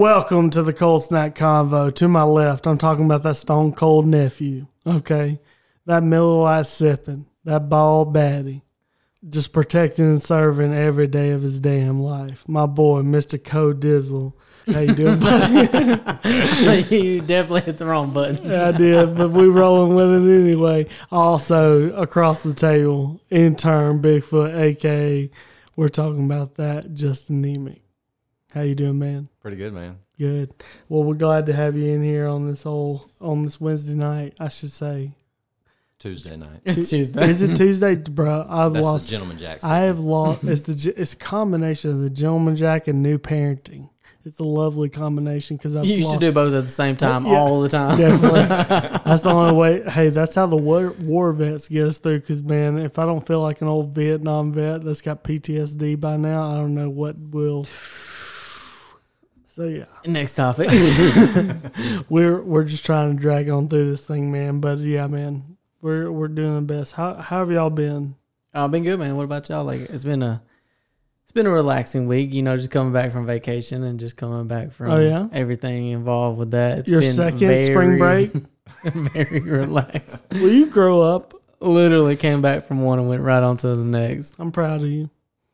Welcome to the Cold Snack Convo. To my left, I'm talking about that Stone Cold nephew. Okay, that Miller Lite sipping, that bald baddie, just protecting and serving every day of his damn life. My boy, Mr. Co Dizzle. How you doing, buddy? you definitely hit the wrong button. I did, but we rolling with it anyway. Also, across the table, intern Bigfoot, aka, we're talking about that Justin Nemick. How you doing, man? Pretty good, man. Good. Well, we're glad to have you in here on this whole on this Wednesday night. I should say. Tuesday night. It's Tuesday. Is it Tuesday, bro? I've That's lost. the Gentleman Jack's. I have lost. It's the it's a combination of the gentleman jack and new parenting. It's a lovely combination because I've you lost, should do both at the same time Yeah, all the time. Definitely. that's the only way. Hey, that's how the war, war vets get us through. Because man, if I don't feel like an old Vietnam vet that's got PTSD by now, I don't know what will. So yeah, Next topic. we're we're just trying to drag on through this thing, man. But yeah, man, we're we're doing the best. How how have y'all been? I've been good, man. What about y'all? Like it's been a it's been a relaxing week, you know, just coming back from vacation and just coming back from Oh, yeah? everything involved with that. It's Your second very, spring break. very relaxed. Will you grow up? Literally came back from one and went right on to the next. I'm proud of you.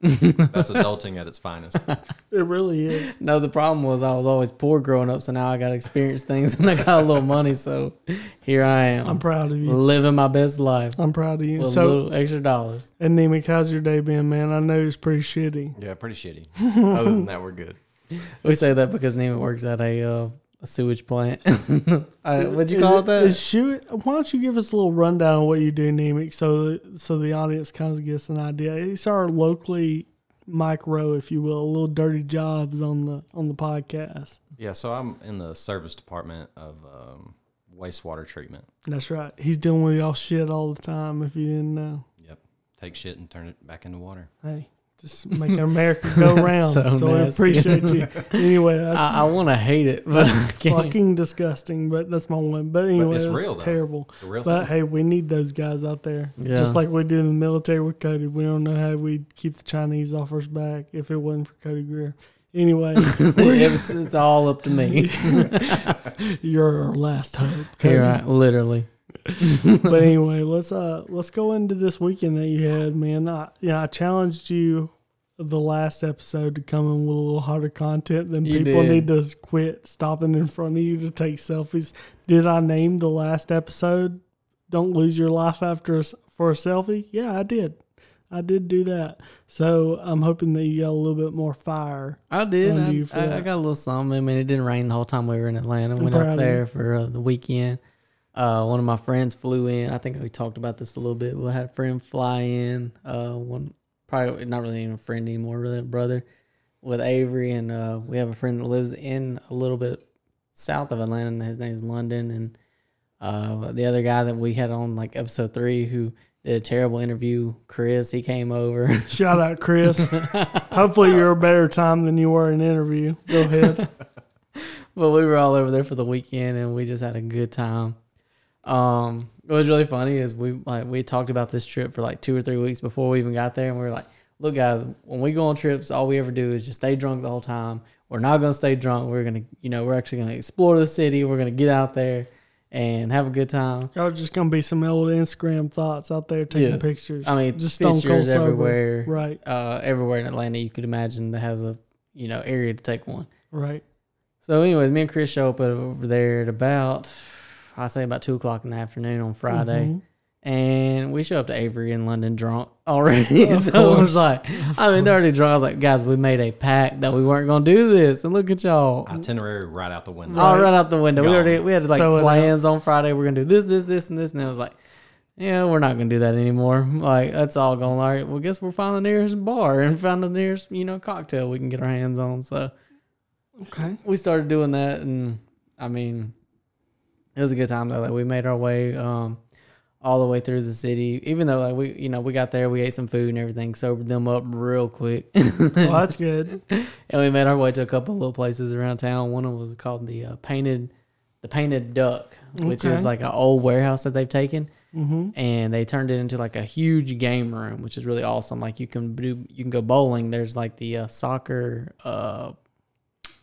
That's adulting at its finest. It really is. No, the problem was I was always poor growing up, so now I got to experience things and I got a little money, so here I am. I'm proud of you. living my best life I'm proud of you. with a so, little extra dollars. and Nemick, how's your day been, man? I know it's pretty shitty. Yeah, pretty shitty. Other than that, we're good. We say that because Neiman works at a uh, a sewage plant. uh, what'd you call it that? Is shoe- why don't you give us a little rundown of what you do, Nemick, so the, so the audience kind of gets an idea. It's our locally micro, if you will, a little dirty jobs on the on the podcast. Yeah, so I'm in the service department of um, wastewater treatment. That's right. He's dealing with y'all shit all the time. If you didn't know, Yep. Take shit and turn it back into water. hey, just make America go round. So so I appreciate you. Anyway, that's I, I want to hate it, but I fucking disgusting. But that's my one. But anyway, it's that's real, though. terrible. It's a real But thing. hey, we need those guys out there. Yeah. Just like we do in the military with Cody. We don't know how we'd keep the Chinese off our back if it wasn't for Cody Greer. Anyway, it's, it's all up to me. you're our last hope. Cody. Here, I, literally. but anyway, let's uh let's go into this weekend that you had, man. I, yeah, I challenged you the last episode to come in with a little harder content. Then You people did. need to quit stopping in front of you to take selfies. Did I name the last episode? Don't lose your life after a, for a selfie. Yeah, I did. I did do that. So I'm hoping that you got a little bit more fire. I did. I, I, I got a little something. I mean, it didn't rain the whole time we were in Atlanta. Went up there for uh, the weekend. Uh, one of my friends flew in. I think we talked about this a little bit. We had a friend fly in. Uh, one probably not really even a friend anymore, really a brother with Avery, and uh, we have a friend that lives in a little bit south of Atlanta. And his name's London, and uh, the other guy that we had on like episode three who did a terrible interview, Chris. He came over. Shout out, Chris. Hopefully you're a better time than you were in interview. Go ahead. But we were all over there for the weekend and we just had a good time. Um, what was really funny is we like we talked about this trip for like two or three weeks before we even got there, and we were like, "Look, guys, when we go on trips, all we ever do is just stay drunk the whole time. We're not gonna stay drunk. We're gonna, you know, we're actually gonna explore the city. We're gonna get out there and have a good time. Y'all just gonna be some old Instagram thoughts out there taking Yes. pictures. I mean, just pictures sober. everywhere, Right, uh, everywhere in Atlanta you could imagine that has a you know area to take one. right. So, anyways, me and Chris show up over there at about, I say about two o'clock in the afternoon on Friday, Mhm. and we show up to Avery in London drunk already. Of so it course. was like, I mean, they're already drunk. I was like, guys, we made a pact that we weren't gonna do this, and look at y'all. Itinerary right out the window. All Right. right out the window. We already we had like Throw it out. plans on Friday. We're gonna do this, this, this, and this, and it was like, yeah, we're not gonna do that anymore. Like that's all going. All right, well, guess we'll find the nearest bar and find the nearest you know cocktail we can get our hands on. So Okay. we started doing that, and I mean, it was a good time though. Like we made our way um, all the way through the city. Even though like we, you know, we got there, we ate some food and everything, sobered them up real quick, Well, that's good. and we made our way to a couple of little places around town. One of them was called the uh, Painted, the Painted Duck, which Okay. is like an old warehouse that they've taken. hmm And they turned it into like a huge game room, which is really awesome. Like you can do, you can go bowling. There's like the uh, soccer, uh,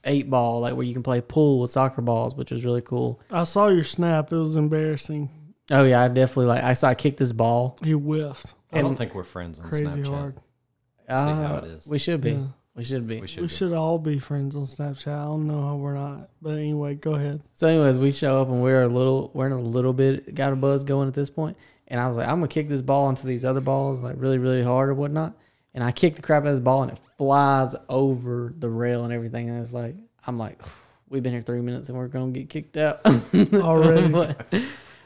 eight ball, like where you can play pool with soccer balls, which was really cool. I saw your snap. It was embarrassing. Oh yeah, I definitely like. I saw I kicked this ball. He whiffed I don't think we're friends on crazy Snapchat. hard. See how Uh, it is. We should be. Yeah. We should be. We should. We be. should all be friends on Snapchat. I don't know how we're not. But anyway, go ahead. So, anyways, we show up and we're a little, we're in a little bit got a buzz going at this point, and I was like, I'm gonna kick this ball into these other balls like really, really hard or whatnot, and I kick the crap out of this ball and it flies over the rail and everything, and it's like, I'm like, we've been here three minutes and we're gonna get kicked out Already. but,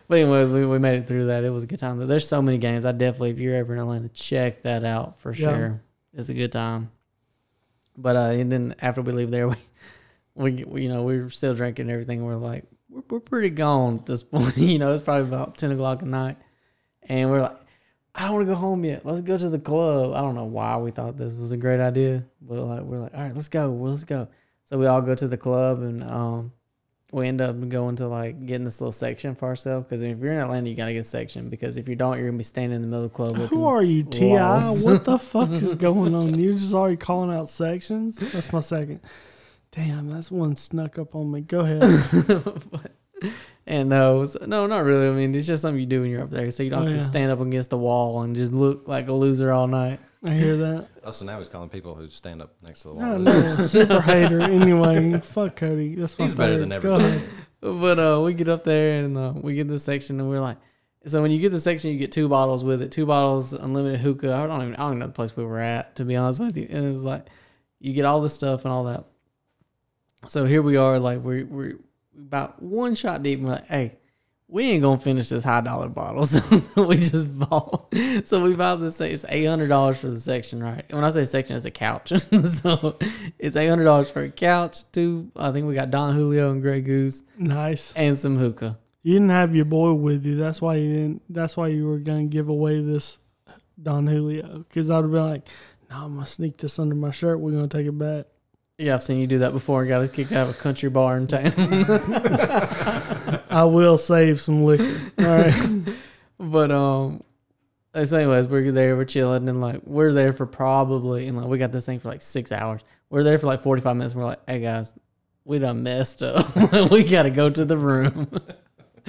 but anyways, we, we made it through that. It was a good time. There's so many games. I definitely, if you're ever in Atlanta, check that out for Yeah. sure. It's a good time. But uh, and then after we leave there, we, we, we you know we were still drinking and everything. We're like we're, we're pretty gone at this point. you know, it's probably about ten o'clock at night, and we're like, I don't want to go home yet. Let's go to the club. I don't know why we thought this was a great idea, but like we're like, all right, let's go. Well, let's go. So we all go to the club and um, we end up going to like getting this little section for ourselves because if you're in Atlanta, you gotta get a section because if you don't, you're gonna be standing in the middle of the club. Who are you, T.I.? What the fuck is going on? You're just already calling out sections? That's my second. Damn, that's one snuck up on me. Go ahead. But- and no, so- no, not really. I mean, it's just something you do when you're up there, so you don't Oh, have yeah. to stand up against the wall and just look like a loser all night. I hear that. Oh, so now he's calling people who stand up next to the No, wall. no, super hater. Anyway, fuck Cody. That's my He's better favorite. than Go everybody. But uh, we get up there and uh, we get this section and we're like, so when you get the section, you get two bottles with it, two bottles unlimited hookah. I don't even, I don't even know the place we were at to be honest with you. And it's like, you get all this stuff and all that. So here we are, like we're we're about one shot deep. And we're like, hey, we ain't gonna finish this high dollar bottle, so we just bought. So we bought this. It's eight hundred dollars for the section, right? And when I say section, it's a couch. so it's eight hundred dollars for a couch. Two, I think we got Don Julio and Grey Goose Nice. and some hookah. You didn't have your boy with you. That's why you didn't. That's why you were gonna give away this Don Julio. Because I'd have been like, "No, I'm gonna sneak this under my shirt. We're gonna take it back." Yeah, I've seen you do that before and got us kicked out of a country bar in town. I will save some liquor. All right. but um, so anyways, we're there, we're chilling, and like we're there for probably, and like we got this thing for like six hours. We're there for like forty five minutes. And we're like, hey guys, we done messed up. we gotta go to the room.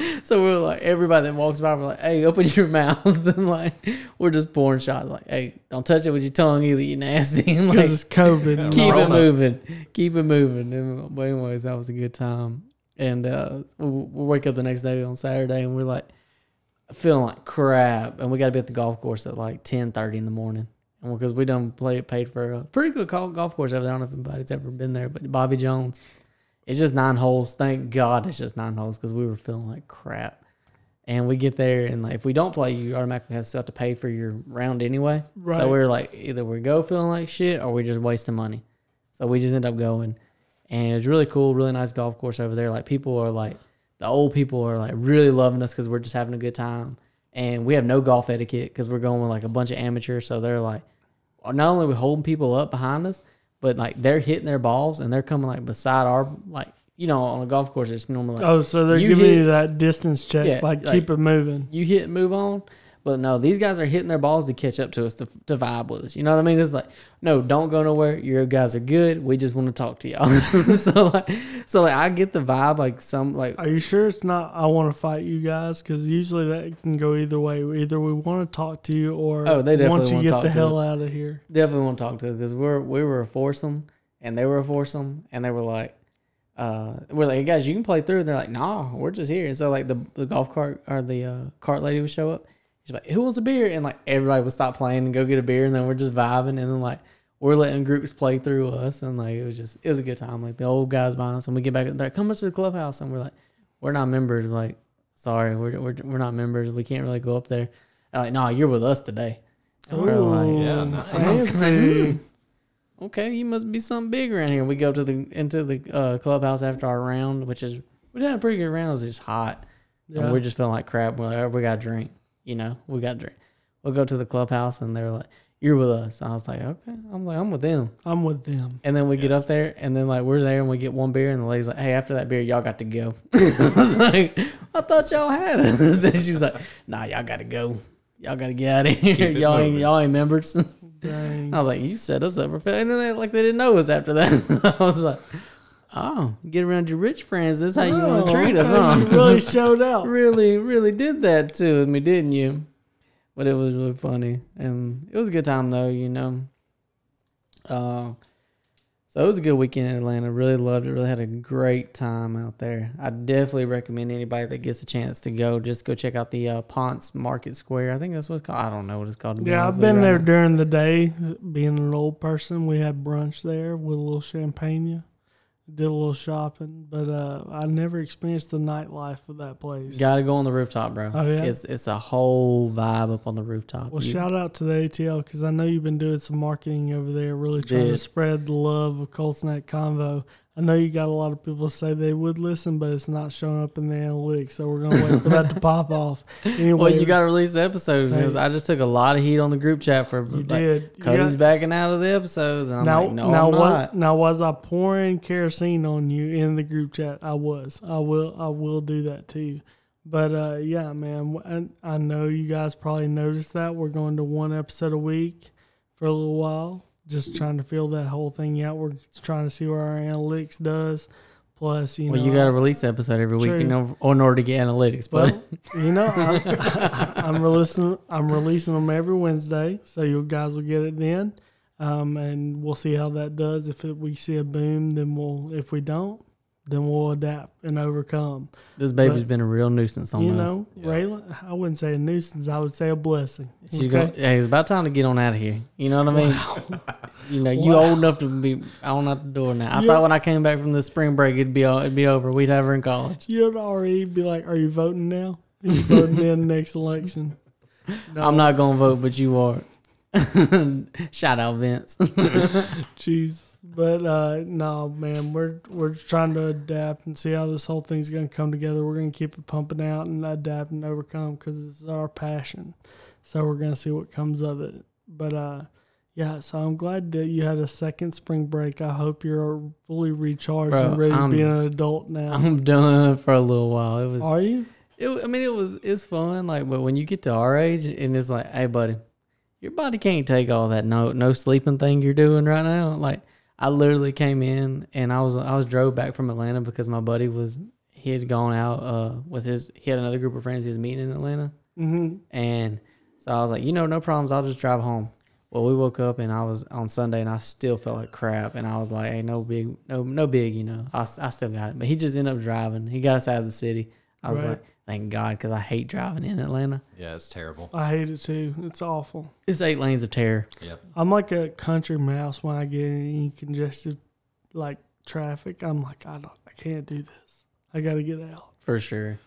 so we're like, everybody that walks by, we're like, hey, open your mouth, and like we're just pouring shots. Like, hey, don't touch it with your tongue either, you nasty. And, like, Because it's COVID. Keep it moving, keep it moving. And, but anyways, that was a good time. And uh, we'll, we'll wake up the next day on Saturday, and we're like feeling like crap, and we got to be at the golf course at like ten thirty in the morning. And because we done play it paid for a pretty good golf course over there. I don't know if anybody's ever been there, but Bobby Jones. It's just nine holes. Thank God it's just nine holes because we were feeling like crap. And we get there, and like if we don't play, you automatically have still have to pay for your round anyway. Right. So we were like, either we go feeling like shit, or we just wasting money. So we just end up going, and it's really cool, really nice golf course over there. Like people are like, the old people are like really loving us because we're just having a good time, and we have no golf etiquette because we're going with like a bunch of amateurs. So they're like, not only are we holding people up behind us, but like they're hitting their balls and they're coming like beside our like you know on a golf course it's normally like Oh, so they're You giving hit- you that distance check, Yeah, like, like- keep it moving. you hit and move on. But no, these guys are hitting their balls to catch up to us to, to vibe with us. You know what I mean? It's like, no, don't go nowhere. Your guys are good. We just want to talk to y'all. so like, so like, I get the vibe. Like some like Are you sure it's not? I want to fight you guys because usually that can go either way. Either we want to talk to you, or Oh, they definitely want you get talk the to hell out of here. definitely want to talk to us because we're we were a foursome and they were a foursome and they were like, uh, we're like, hey guys, you can play through. And they're like, nah, we're just here. And so like the the golf cart or the uh, cart lady would show up. She's like, who wants a beer? And like everybody would stop playing and go get a beer. And then we're just vibing. And then like we're letting groups play through us. And like it was just it was a good time. Like the old guys behind us and we get back. They're like, come up to the clubhouse. And we're like, we're not members. We're like, sorry, we're we're, we're not members. We can't really go up there. They're like, no, you're with us today. And we're like, yeah, nice. fancy. okay, you must be something big around here. We go to the into the uh, clubhouse after our round, which is we had a pretty good round. It was just hot, Yeah. and we're just feeling like crap. We're like, oh, we got to drink, you know, we got drink. We'll go to the clubhouse, and they're like, "You're with us." I was like, "Okay." I'm like, "I'm with them." I'm with them. And then we get Yes. up there, and then like we're there, and we get one beer, and the lady's like, "Hey, after that beer, y'all got to go." I was like, "I thought y'all had us." and she's like, "Nah, y'all got to go. Y'all got to get out of here. it Y'all ain't moving." y'all ain't members." Dang. I was like, "You set us up for failure," and then they like they didn't know us after that. I was like, Oh, get around your rich friends. That's how you want Oh, to treat us, huh? You really showed out. really, really did that to me, didn't you? But it was really funny, and it was a good time though. You know. Uh, so it was a good weekend in Atlanta. Really loved it. Really had a great time out there. I definitely recommend anybody that gets a chance to go. Just go check out the uh, Ponce Market Square. I think that's what it's called. I don't know what it's called. be Yeah, I've been there during the day. Being an old person, we had brunch there with a little champagne. Did a little shopping, but uh, I never experienced the nightlife of that place. Got to go on the rooftop, bro. Oh, yeah? it's it's a whole vibe up on the rooftop. Well, You- shout out to the ATL because I know you've been doing some marketing over there, really trying to spread the love of Colts Neck Convo. I know you got a lot of people say they would listen, but it's not showing up in the analytics, so we're gonna wait for that to pop off. Anyway, well, you got to release the episodes because I just took a lot of heat on the group chat for you like, did. Cody's backing out of the episodes, and I'm now, like, no, now I'm was not. now was I pouring kerosene on you in the group chat? I was. I will. I will do that too. But uh, yeah, man, I, I know you guys probably noticed that we're going to one episode a week for a little while, just trying to fill that whole thing out. We're trying to see where our analytics does. Plus, you know well, know, you got to release the episode every week, you know, in order to get analytics. But Well, you know, I'm, I'm releasing. I'm releasing them every Wednesday, so you guys will get it then, um, and we'll see how that does. If it, we see a boom, then we'll. If we don't, then we'll adapt and overcome. this baby's but- been a real nuisance on you us. You know, Yeah. Raylan, I wouldn't say a nuisance. I would say a blessing. She's Okay? go- hey, it's about time to get on out of here. You know what I mean? You know, you old enough to be on out the door now. I Yeah. thought when I came back from the spring break, it'd be all, it'd be over. We'd have her in college. You'd already be like, "Are you voting now? Are you voting in the next election?" No. I'm not gonna vote, but you are. Shout out Vince. Jeez. But uh no, man, we're we're trying to adapt and see how this whole thing's gonna come together. We're gonna keep it pumping out and adapt and overcome because it's our passion. So we're gonna see what comes of it. But uh, yeah. So I'm glad that you had a second spring break. I hope you're fully recharged Bro, and ready I'm- to be an adult now. I'm done for a little while. It was. Are you? It, I mean, it was it's fun. Like, but when you get to our age, and it's like, hey, buddy, your body can't take all that no no sleeping thing you're doing right now. Like, I literally came in and I was I was drove back from Atlanta because my buddy was he had gone out uh with his he had another group of friends he was meeting in Atlanta, Mm-hmm. and so I was like, you know, no problems. I'll just drive home. Well, we woke up and I was on Sunday and I still felt like crap. And I was like, hey, no big, no, no big, you know, I, I still got it. But he just ended up driving. He got us out of the city. I was Right. like, thank God, because I hate driving in Atlanta. Yeah, it's terrible. I hate it too. It's awful. It's eight lanes of terror. Yep. I'm like a country mouse when I get in any congested like traffic. I'm like, I don't, I can't do this. I got to get out. For sure.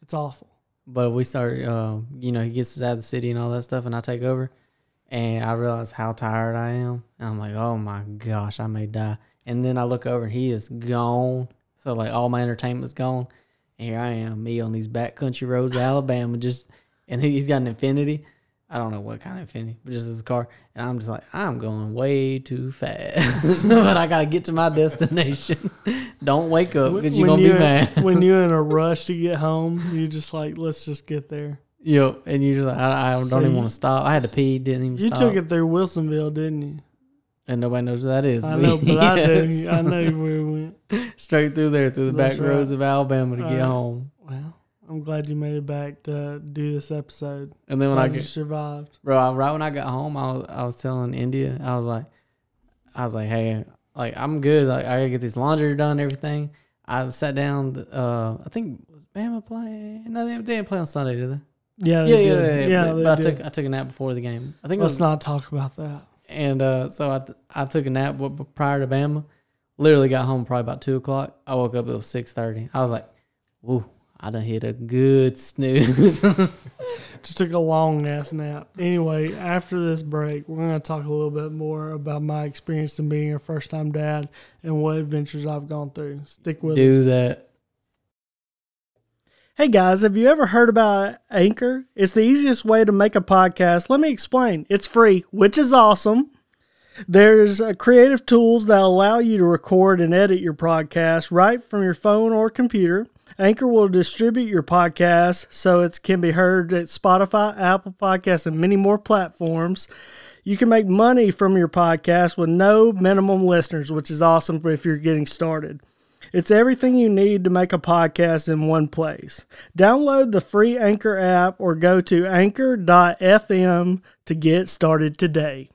It's awful. But we start, uh, you know, he gets us out of the city and all that stuff, and I take over, and I realize how tired I am, and I'm like, oh my gosh, I may die. And then I look over, and he is gone. So like all my entertainment's gone. And here I am, me on these backcountry roads of Alabama, just, and he- he's got an Infiniti. I don't know what kind of Infiniti, but just his car, and I'm just like, I'm going way too fast, but I gotta get to my destination. don't wake up because you're gonna be you- mad. when you're in a rush to get home, you're just like, let's just get there. Yep, and you're just like, I, I don't So even want to stop. I had to pee, didn't even You stop. took it through Wilsonville, didn't you? And nobody knows who that is. I know, but I do. yes. I know where we went. Straight through there, through the That's back roads of Alabama to get Right. home. Well, I'm glad you made it back to do this episode. And then when I Glad you get, survived. bro, I, right when I got home, I was, I was telling India, I was like, I was like, hey, like I'm good. Like I gotta get this laundry done, everything. I sat down. Uh, I think was Bama playing? No, they, they didn't play on Sunday, did they? Yeah, Yeah, yeah, yeah. yeah. but I took I took a nap before the game. I think Let's not talk about that. And uh, so I, t- I took a nap prior to Bama. Literally got home probably about two o'clock. I woke up it was six thirty. I was like, "Woo, I done hit a good snooze." Just took a long ass nap. Anyway, after this break, we're going to talk a little bit more about my experience in being a first time dad and what adventures I've gone through. Stick with Do us. that. Hey guys, have you ever heard about Anchor? It's the easiest way to make a podcast. Let me explain. It's free, which is awesome. There's uh, creative tools that allow you to record and edit your podcast right from your phone or computer. Anchor will distribute your podcast so it can be heard at Spotify, Apple Podcasts, and many more platforms. You can make money from your podcast with no minimum listeners, which is awesome if you're getting started. It's everything you need to make a podcast in one place. Download the free Anchor app or go to anchor.fm to get started today.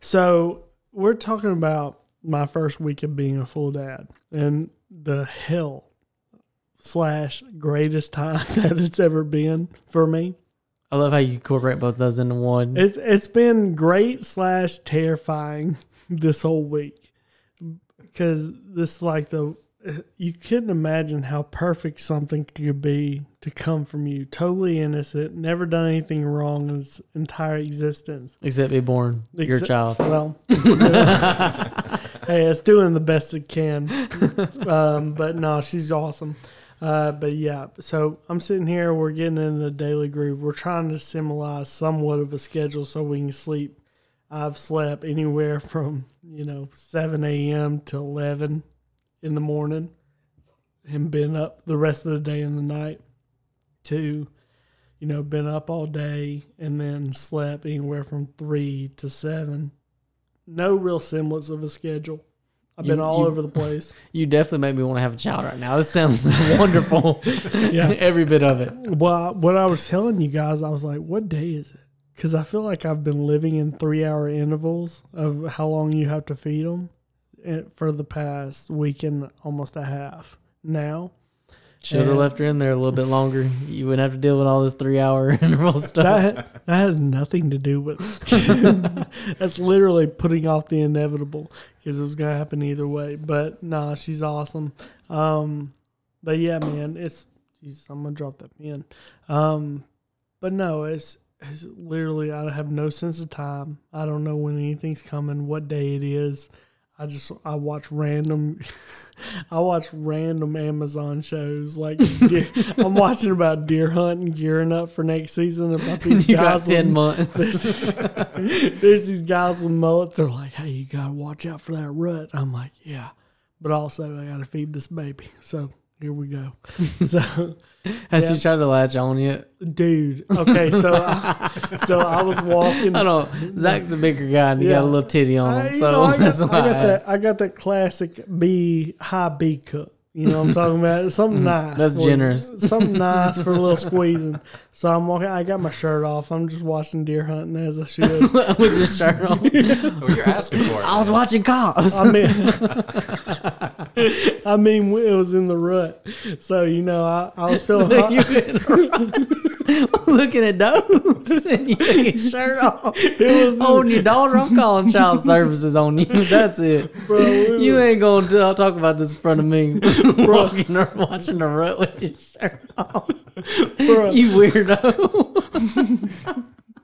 So, we're talking about my first week of being a full dad and the hell slash greatest time that it's ever been for me. I love how you incorporate both those into one. It's it's been great slash terrifying this whole week because this like the you couldn't imagine how perfect something could be to come from you, totally innocent, never done anything wrong in its entire existence. Except be born your child. Well, hey, it's doing the best it can. Um, but no, she's awesome. Uh, but yeah, so I'm sitting here. We're getting in the daily groove. We're trying to symbolize somewhat of a schedule so we can sleep. I've slept anywhere from you know 7 a.m. to 11 in the morning, and been up the rest of the day and the night. To you know, been up all day and then slept anywhere from three to seven. No real semblance of a schedule. I've You- been all you- over the place. You definitely make me want to have a child right now. This sounds wonderful. Yeah. Every bit of it. Well, what I was telling you guys, I was like, what day is it? Because I feel like I've been living in three hour intervals of how long you have to feed them for the past week and almost a half now. Should have left her in there a little bit longer. You wouldn't have to deal with all this three hour interval stuff. That, that has nothing to do with That's literally putting off the inevitable because it was going to happen either way. But nah, she's awesome. Um, but yeah, man, it's Jesus. I'm gonna drop that pen. Um, but no, it's it's literally I have no sense of time. I don't know when anything's coming, what day it is. I just I watch random, I watch random Amazon shows like deer, I'm watching about deer hunting, gearing up for next season. About these you got guys 10 with- months. there's these guys with mullets. They're like, "Hey, you gotta watch out for that rut." I'm like, "Yeah," but also I gotta feed this baby. So here we go. so, Has Yeah. she tried to latch on yet? dude, okay, so I, so I was walking. I don't. Zach's a bigger guy and he Yeah. got a little titty on him. you So know, I got, I got that. I got that classic B high B cup. You know what I'm talking about? Something nice. Mm, that's for- generous. Something nice for a little squeezing. So I'm walking. I got my shirt off. I'm just watching deer hunting as I should. With your shirt on. Oh, you're asking for it. I was watching cops. I mean, I mean, it was in the rut, so you know, I, I was feeling So hot. looking at those and you take your shirt off. was- Holding your daughter. I'm calling child services on you. That's it. Bro, it You ain't gonna talk about this in front of me. Bro. Walking or watching the rut with your shirt off. bro, You weirdo.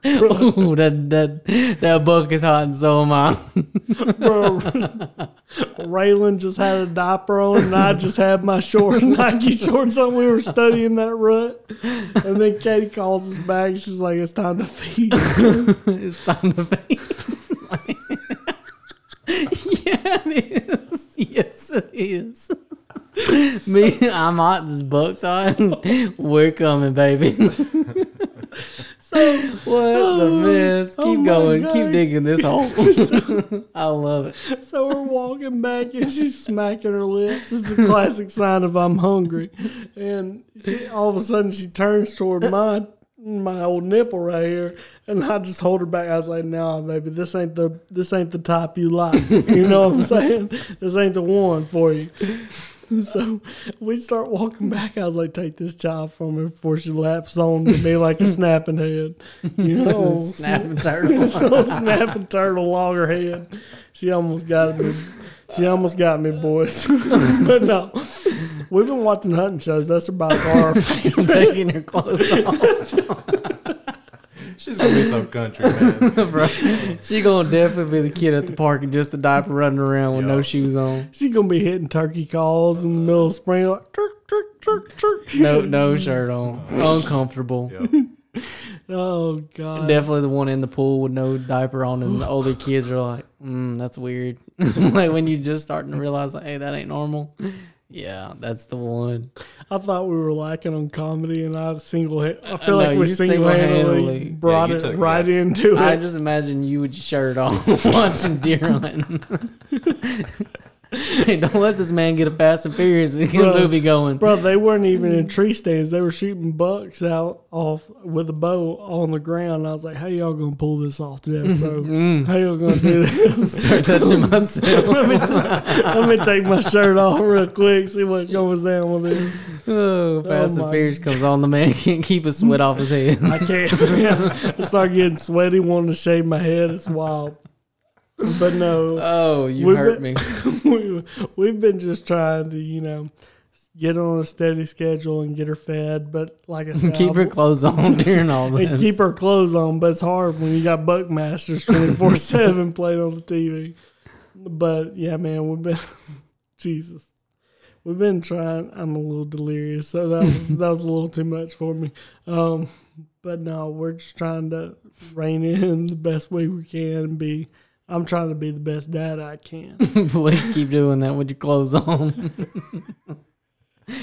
Ooh, that that that buck is hot and so am I. bro. Raylan just had a diaper on, and I just had my short Nike shorts on. We were studying that rut, and then Katie calls us back. She's like, "It's time to feed." it's time to feed. yeah, it is. Yes, it is. Me, I'm hot. This buck's hot. We're coming, baby. So, What the oh, mess? Oh Keep oh going. God. Keep digging this hole. I love it. so we're walking back, and she's smacking her lips. It's a classic sign of I'm hungry. And she, all of a sudden, she turns toward my my old nipple right here, and I just hold her back. I was like, "No, baby, this ain't the this ain't the top you like." You know what I'm saying? This ain't the one for you. So we start walking back. I was like, "Take this child from her before she laps on to me like a snapping head." You know, Snapping turtle. so snapping turtle along her head. She almost got me. She almost got me, boys. but no, we've been watching hunting shows. That's about our favorite. Taking her clothes off. She's gonna be some country, man. bro. She gonna definitely be the kid at the park in just a diaper running around with no shoes on. She's gonna be hitting turkey calls in the middle of spring, like turk, turk, turk, turk. No no shirt on. Uncomfortable. Yep. Oh god. Definitely the one in the pool with no diaper on and the older kids are like, mm, that's weird. like when you just starting to realize like, hey, that ain't normal. Yeah, that's the one. I thought we were lacking on comedy, and I single. I I feel like we single handedly brought Yeah, it right yeah. into it. I just imagine you with your shirt on watching deer hunting. hey, don't let this man get a Fast and Furious Bruh. movie going. Bro, they weren't even in tree stands. They were shooting bucks out off with a bow on the ground. I was like, "How y'all gonna pull this off, Jeff, bro? Mm. How y'all gonna do this?" Start touching myself. let, me let me take my shirt off real quick, see what goes down with it. oh, Fast oh my- and Furious comes on. The man can't keep his sweat off his head. I can't. Yeah, I start getting sweaty, wanting to shave my head. It's wild. But no, Oh, you hurt been- me. we, we've been just trying to, you know, get on a steady schedule and get her fed. But like I said, keep her clothes on during all this. and keep her clothes on. But it's hard when you got Buckmasters twenty four seven playing on the TV. But yeah, man, we've been Jesus. We've been trying. I'm a little delirious, so that was that was a little too much for me. Um, but no, we're just trying to rein in the best way we can and be. I'm trying to be the best dad I can. Please keep doing that with your clothes on.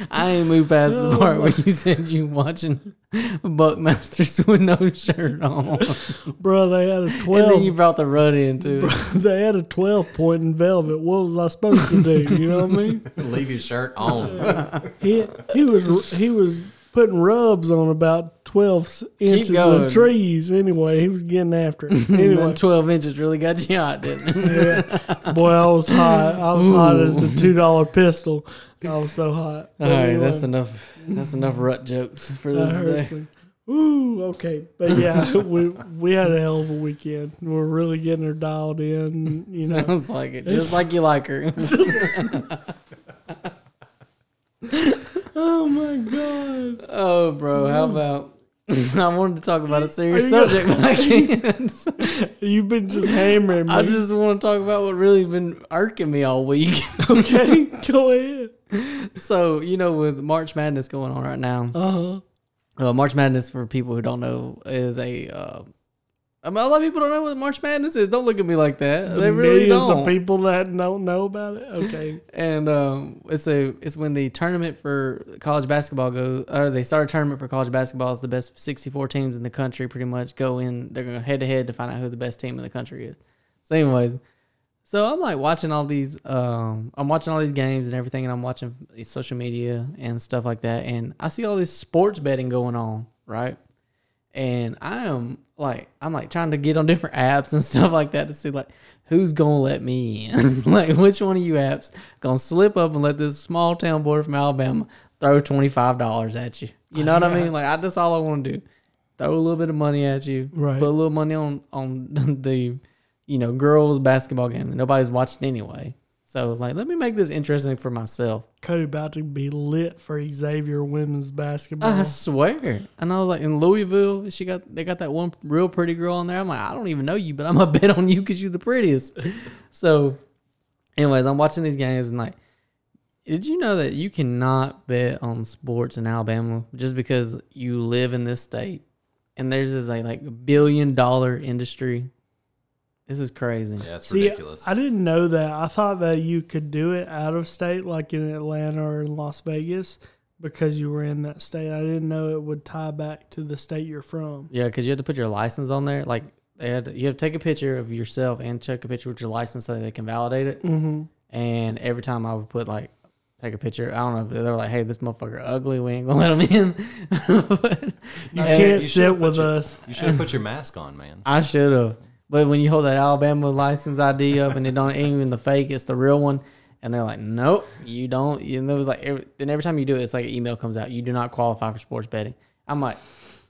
I ain't moved past the Oh part my- where you said you watching Buckmasters with no shirt on. Bro, they had a 12. And then 12 you brought the rut into it. they had a 12 point in velvet. What was I supposed to do? You know what I mean? Leave your shirt on. He he was he was putting rubs on about 12 inches of trees. Anyway, he was getting after it. Anyway, 12 inches really got you hot, didn't it? yeah. boy, I was hot. I was hot as a two dollar pistol. I was so hot. All right, Anyway, that's enough. That's enough rut jokes for this day. Ooh, okay, but yeah, we we had a hell of a weekend. We're really getting her dialed in. You know, Sounds like it, just like you like her. Oh my god. oh, bro, how about? I wanted to talk about a serious Are you gonna- subject, but I can't. You've been just hammering me. I just want to talk about what really been irking me all week. okay, go ahead. so you know, with March Madness going on right now, Uh huh. uh, March Madness for people who don't know is a. Uh, I mean, a lot of people don't know what March Madness is. Don't look at me like that. The they really millions don't. of people that don't know about it. Okay. and um, it's a it's when the tournament for college basketball goes, or they start a tournament for college basketball. It's the best 64 teams in the country, pretty much go in. They're going head to head to find out who the best team in the country is. So, anyways, so I'm like watching all these, um, I'm watching all these games and everything, and I'm watching social media and stuff like that, and I see all this sports betting going on, right? And I am like, I'm like trying to get on different apps and stuff like that to see like who's gonna let me in. like, which one of you apps gonna slip up and let this small town boy from Alabama throw twenty five dollars at you? You know what I mean? Like, I that's all I want to do. Throw a little bit of money at you, Right. Put a little money on on the, you know, girls basketball game that nobody's watching anyway. So like, let me make this interesting for myself. Cody about to be lit for Xavier women's basketball. I swear. And I was like, in Louisville, she got they got that one real pretty girl on there. I'm like, I don't even know you, but I'm gonna bet on you because you're the prettiest. so, anyways, I'm watching these games and like, did you know that you cannot bet on sports in Alabama just because you live in this state? And there's this like, like billion dollar industry. This is crazy. Yeah, it's See, ridiculous. I didn't know that. I thought that you could do it out of state, like in Atlanta or in Las Vegas, because you were in that state. I didn't know it would tie back to the state you're from. Yeah, because you have to put your license on there. Like they had, to, you have to take a picture of yourself and take a picture with your license so they can validate it. Mm-hmm. And every time I would put like take a picture, I don't know. if They were like, "Hey, this motherfucker ugly. We ain't gonna let him in." but You can't you sit with your- us. you should have put your mask on, man. I should have. But when you hold that Alabama license ID up and it don't ain't even the fake, it's the real one. And they're like, nope, you don't. And it was like, every, then every time you do it, it's like an email comes out. You do not qualify for sports betting. I'm like,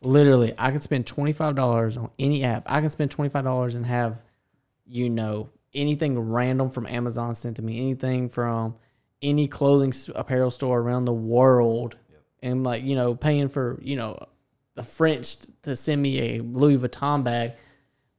literally, I can spend twenty five dollars on any app. I can spend twenty five dollars and have, you know, anything random from Amazon sent to me, anything from any clothing apparel store around the world, and like you know, paying for you know, the French to send me a Louis Vuitton bag,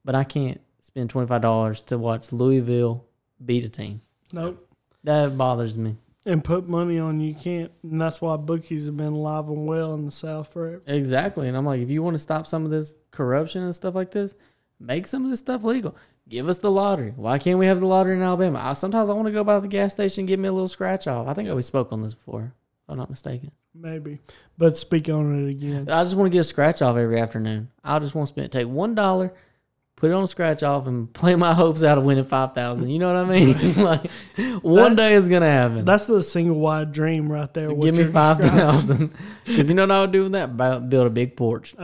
but I can't spend twenty five dollars to watch Louisville beat a team. Nope. That bothers me. And put money on you can't. And that's why bookies have been alive and well in the South forever. Exactly. And I'm like, if you want to stop some of this corruption and stuff like this, make some of this stuff legal. Give us the lottery. Why can't we have the lottery in Alabama? I, sometimes I want to go by the gas station and get me a little scratch off. I think we spoke on this before, if I'm not mistaken. Maybe. But speak on it again. I just want to get a scratch off every afternoon. I just want to spend take one dollar, put it on scratch off and play my hopes out of winning five thousand. You know what I mean? like one That- day it's gonna happen. That's the single wide dream right there. what Give me you're five describing. thousand. Because you know what I would do with that? Bu- Build a big porch.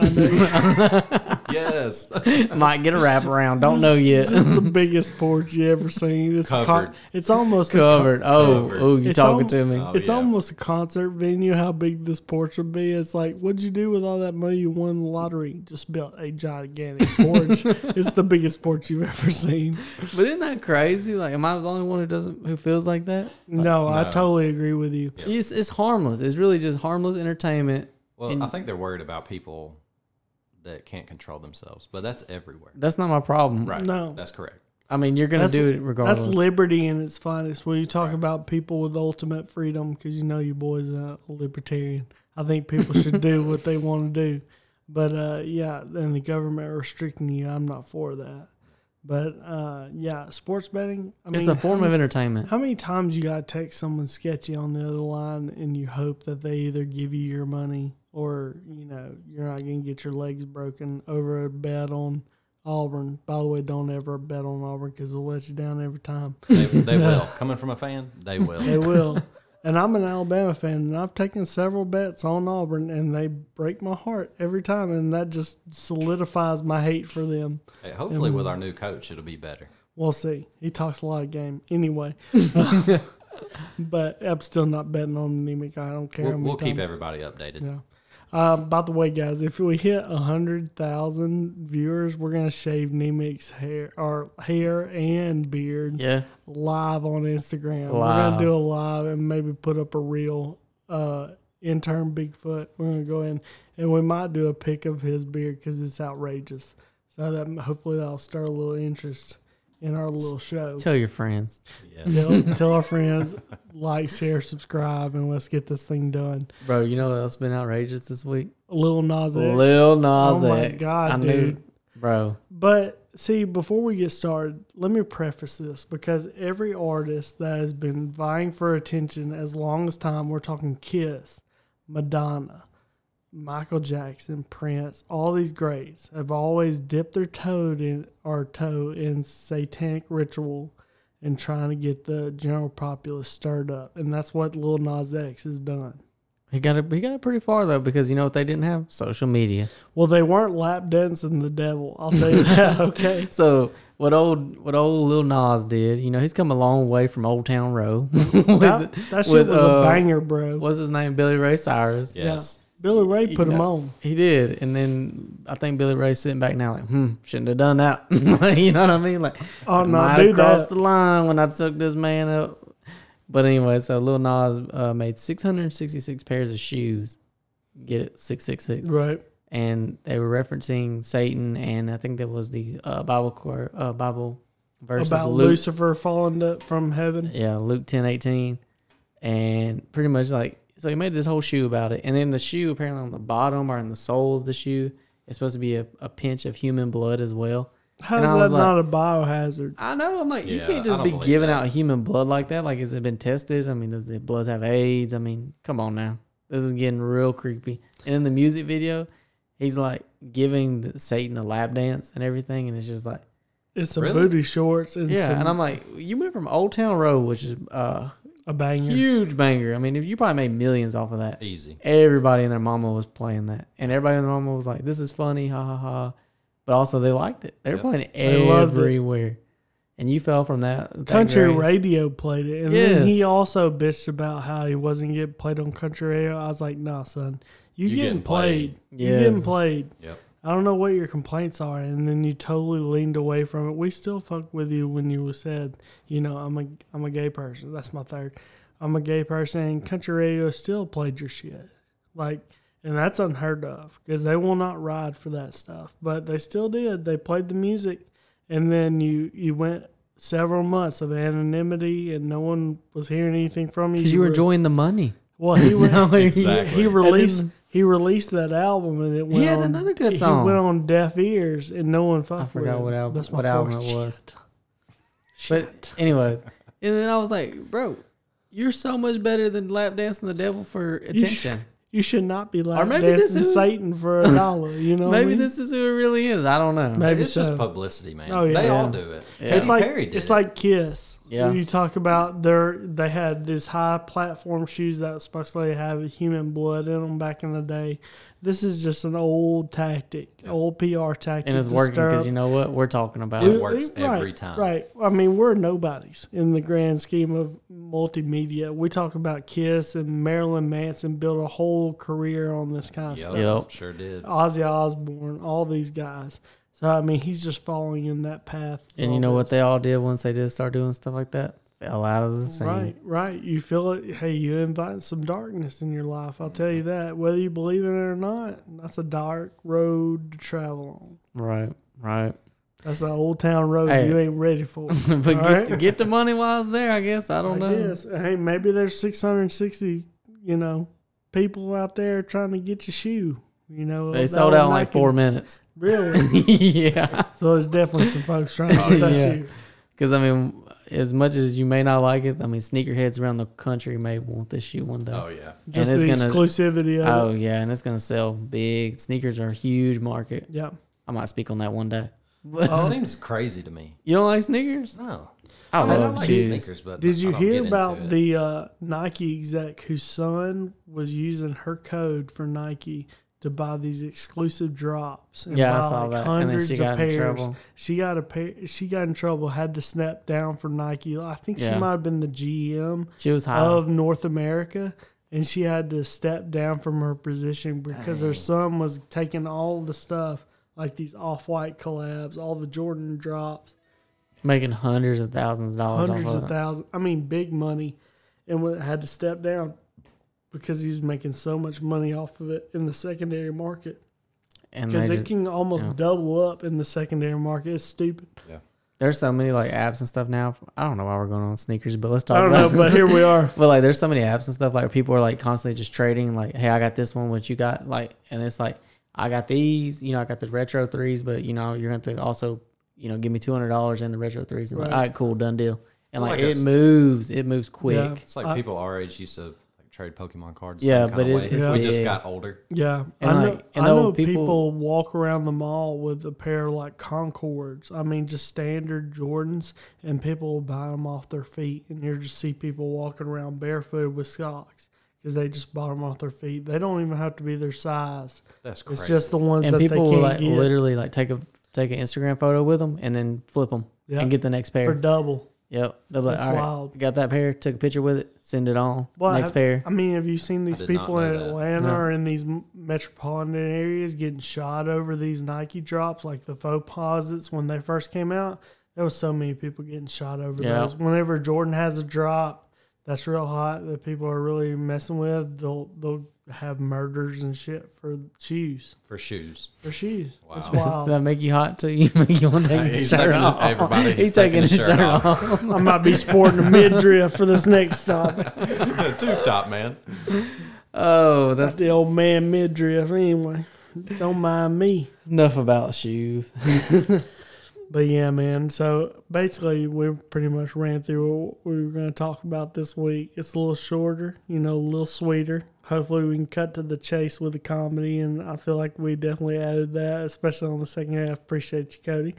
I Yes. Might get a wrap around. Don't know yet. Just the biggest porch you ever seen. It's a con- Covered. it's almost a con- Covered. Oh, Covered. oh, you It's talking al- to me? Oh, it's yeah. almost a concert venue. How big this porch would be? It's like, what'd you do with all that money you won the lottery? Just built a gigantic porch. it's the biggest porch you've ever seen. But isn't that crazy? Like, am I the only one who doesn't who feels like that? No, I totally agree with you. It's, it's harmless. It's really just harmless entertainment. Well, And- I think they're worried about people that can't control themselves, but that's everywhere. That's not my problem. Right. No. That's correct. I mean, you're gonna do it regardless. That's liberty in its finest. When you talk about people with ultimate freedom, because you know you boys are a libertarian. I think people should do what they want to do. But uh, yeah, and the government restricting you, I'm not for that. But uh, yeah, sports betting. I it's mean, a form of many- entertainment. How many times you gotta text someone sketchy on the other line and you hope that they either give you your money or you know you're not gonna get your legs broken over a bet on Auburn. By the way, don't ever bet on Auburn because they'll let you down every time. They, they will. Coming from a fan, they will. They will. and I'm an Alabama fan, and I've taken several bets on Auburn, and they break my heart every time, and that just solidifies my hate for them. Hey, hopefully, with our new coach, it'll be better. We'll see. He talks a lot of game anyway. but I'm still not betting on anemic. I don't care. We'll, we'll keep everybody updated. Yeah. Uh, by the way, guys, if we hit a hundred thousand viewers, we're gonna shave Nemick's hair, or hair and beard, Yeah. live on Instagram. We're gonna do a live and maybe put up a reel. Uh, intern Bigfoot. We're gonna go in and we might do a pic of his beard because it's outrageous. So that hopefully that'll stir a little interest in our little show. Tell your friends, Yes. Tell, tell our friends, like, share, subscribe, and let's get this thing done. bro. You know what else been outrageous this week? Lil Nas X. Lil Nas Oh my God, I knew, dude. bro. But see, before we get started, let me preface this because every artist that has been vying for attention as long as time, we're talking Kiss, Madonna, Michael Jackson, Prince, all these greats have always dipped their toe in or toe in satanic ritual and trying to get the general populace stirred up. And that's what Lil Nas X has done. He got it. He got it pretty far though, because you know what they didn't have? Social media. Well, they weren't lap dancing the devil. I'll tell you that, okay? So what old what old Lil Nas did? You know, he's come a long way from Old Town Road. with, that, that shit with, was uh, a banger, bro. what's his name? Billy Ray Cyrus. Yes. Billy Ray put him on. He did, and then I think Billy Ray's sitting back now, like, hmm, shouldn't have done that. you know what I mean? Like, Oh, no, do have crossed that. the line when I took this man up. But anyway, so Lil Nas uh, made 666 pairs of shoes. Get it, six six six, Right. and they were referencing Satan, and I think that was the uh, Bible quote, uh, Bible verse About Luke. Lucifer falling to, from heaven. Yeah, Luke ten eighteen, and pretty much like so he made this whole shoe about it, and then the shoe apparently on the bottom or in the sole of the shoe is supposed to be a, a pinch of human blood as well. How's I that like- not a biohazard? I know. I'm like, you can't just be giving that. out human blood like that. Like, has it been tested? I mean, does the blood have AIDS? I mean, come on now. This is getting real creepy. And in the music video, he's like giving the, Satan a lap dance and everything, and it's just like, It's some Really? booty shorts and yeah. some, And I'm like, you went from Old Town Road, which is uh, a banger. huge banger. I mean, if you probably made millions off of that. Easy. Everybody and their mama was playing that, and everybody and their mama was like, "This is funny, ha ha ha," but also they liked it. They were Yep. playing it They everywhere, and you fell from that. that Country grace. radio played it, and then he also bitched about how he wasn't getting played on country radio. I was like, "Nah, son, you, You getting, getting played. played. You getting played. Yep. I don't know what your complaints are." And then you totally leaned away from it. We still fuck with you when you said, "You know, I'm a I'm a gay person. That's my third. I'm a gay person." And country radio still played your shit, like. And that's unheard of because they will not ride for that stuff. But they still did. They played the music, and then you you went several months of anonymity, and no one was hearing anything from you. because you were were- enjoying the money. Well, he went. No, he, exactly. he released. And then- he released that album, and it went. He had on, another good He song. went on deaf ears, and no one fucked I forgot with what album That's what album it was. Shit. But anyways, and then I was like, bro, you're so much better than lap dancing the devil for attention. You should not be like maybe this dancing is- Satan for a dollar. You know, what I Maybe mean? this is who it really is. I don't know. Maybe it's just publicity, man. Oh, yeah. They all do it. Yeah. It's like Perry did it's it. like Kiss. Yeah. When you talk about their they had these high platform shoes that was supposed to have human blood in them back in the day. This is just an old tactic, old PR tactic, and it's working because you know what we're talking about. It We- works we- every right, time. Right. I mean, we're nobodies in the grand scheme of multimedia. We talk about Kiss and Marilyn Manson built a whole career on this kind of Yep, stuff. Yep. sure did. Ozzy Osbourne, all these guys. So I mean, he's just following in that path. And you know what they all did once they did start doing stuff like that? Fell out of the scene. Right, right. You feel it. Hey, you invite some darkness in your life. I'll tell you that. Whether you believe in it or not, that's a dark road to travel on. Right. Right. That's an old town road Hey. you ain't ready for. but get, Alright. get the money while it's there, I guess. I don't I know. guess. Hey, maybe there's 660, you know, people out there trying to get your shoe. You know, They that sold out in like Nike- four minutes. Really? yeah. so there's definitely some folks trying to get Yeah. shoe. Because, I mean, as much as you may not like it, I mean, sneakerheads around the country may want this shoe one day. Oh yeah. Just it's the gonna- exclusivity of Oh, it. yeah. And it's going to sell big. Sneakers are a huge market. Yeah. I might speak on that one day. Oh. It seems crazy to me. You don't like sneakers? No. I I, mean, I love like sneakers, but Did I you don't hear get about the uh, Nike exec whose son was using her code for Nike to buy these exclusive drops? And Yeah, I buy, saw like, that. And then Hundreds she of got in pairs. trouble. She got a pair. She got in trouble. Had to step down for Nike. I think she might have been the GM She was high. of North America, and she had to step down from her position because her son was taking all the stuff, like these off-white collabs, all the Jordan drops, making hundreds of thousands of dollars hundreds off of of thousands. I mean, big money, and had to step down because he was making so much money off of it in the secondary market. And Because it just, can almost yeah. double up in the secondary market. It's stupid. Yeah. there's so many like apps and stuff now. I don't know why we're going on sneakers, but let's talk I don't about know, but here we are. But like, there's so many apps and stuff like people are like constantly just trading. Like, hey, I got this one, what you got? Like, and it's like, I got these. You know, I got the retro threes, but you know, you're going to also, you know, give me two hundred dollars in the retro threes. And like, Right. all right, cool, done deal. And like, Like it s- moves, it moves quick. Yeah. It's like I- people our age used to like, trade Pokemon cards. Yeah, Yeah, but but it- way. it's we just got older. Yeah, And I know. like- and I know people, people- walk around the mall with a pair of like Concords. I mean, just standard Jordans, and people will buy them off their feet, and you just see people walking around barefoot with socks because they just bought them off their feet. They don't even have to be their size. That's crazy. It's just the ones And that people they will can't like get literally like take a take an Instagram photo with them and then flip them Yeah. and get the next pair. for double. yep, they'll be like, That's all right, wild. got that pair, took a picture with it, send it on, Well, next I- pair. I mean, have you seen these people in that. Atlanta No. or in these metropolitan areas getting shot over these Nike drops, like the Foamposites when they first came out? There was so many people getting shot over Yeah. those. Whenever Jordan has a drop that's real hot that people are really messing with, they'll they'll have murders and shit for shoes. for shoes. For shoes. Wow. It's Does wild. that make you hot too? You make you want to take Hey, your shirt off. everybody, he's, he's taking taking his his shirt, shirt off. I might be sporting a midriff for this next stop. Tube top man. Oh, That's that's the old man midriff anyway. Don't mind me. enough about shoes. But yeah, man. So basically, we pretty much ran through what we were going to talk about this week. It's a little shorter, you know, a little sweeter. Hopefully, we can cut to the chase with the comedy, and I feel like we definitely added that, especially on the second half. Appreciate you, Cody.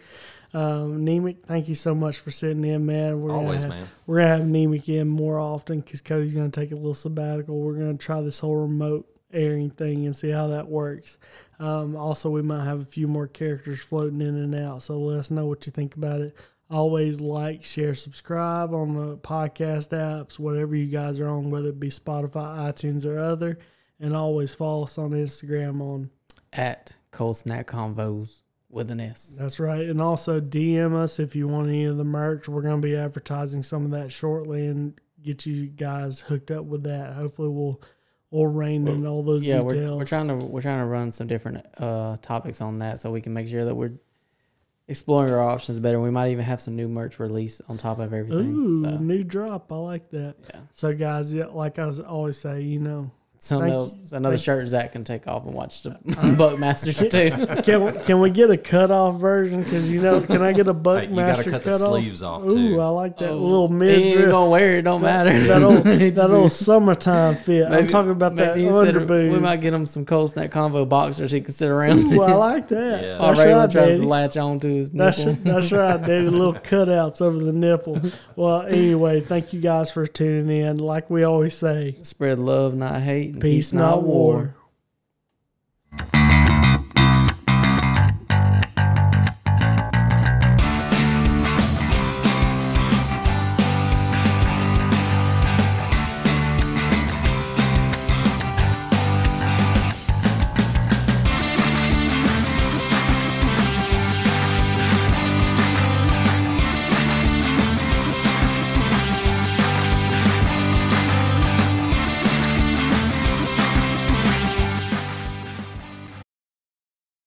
Um, Nemick, thank you so much for sitting in, man. We're Always, gonna, man. We're gonna have Nemick in more often because Cody's gonna take a little sabbatical. We're gonna try this whole remote airing thing and see how that works. Um, also, we might have a few more characters floating in and out. So let us know what you think about it. Always like, share, subscribe on the podcast apps, whatever you guys are on, whether it be Spotify, iTunes, or other. And always follow us on Instagram on At Cold Snack Convos with an S. That's right. And also DM us if you want any of the merch. We're going to be advertising some of that shortly and get you guys hooked up with that. Hopefully we'll we'll and all those Yeah, details. we're, we're trying to we're trying to run some different uh, topics on that so we can make sure that we're exploring our options better. We might even have some new merch release on top of everything. Ooh, so, new drop. I like that. yeah. So guys, yeah, like I always say, you know, Something Thank else, another thank- shirt Zach can take off and watch the uh-huh. Buckmasters too. Can we, can we get a cut off version? Because you know, can I get a Hey, you gotta Buckmaster cut the cutoff? sleeves off Ooh, too. I like that Oh, little he mid ain't drip. gonna wear it. Don't matter. That old, that weird. old summertime fit. I'm talking about that maybe instead. We might get him some cold snack convo boxers he can sit around. Ooh, I like that. Yeah. While That's Raylan right, tries Daddy. to latch onto his nipple. That's, nipple. that's right, Daddy. Little cutouts over the nipple. Well, anyway, thank you guys for tuning in. Like we always say, Spread love, not hate. Peace, not war.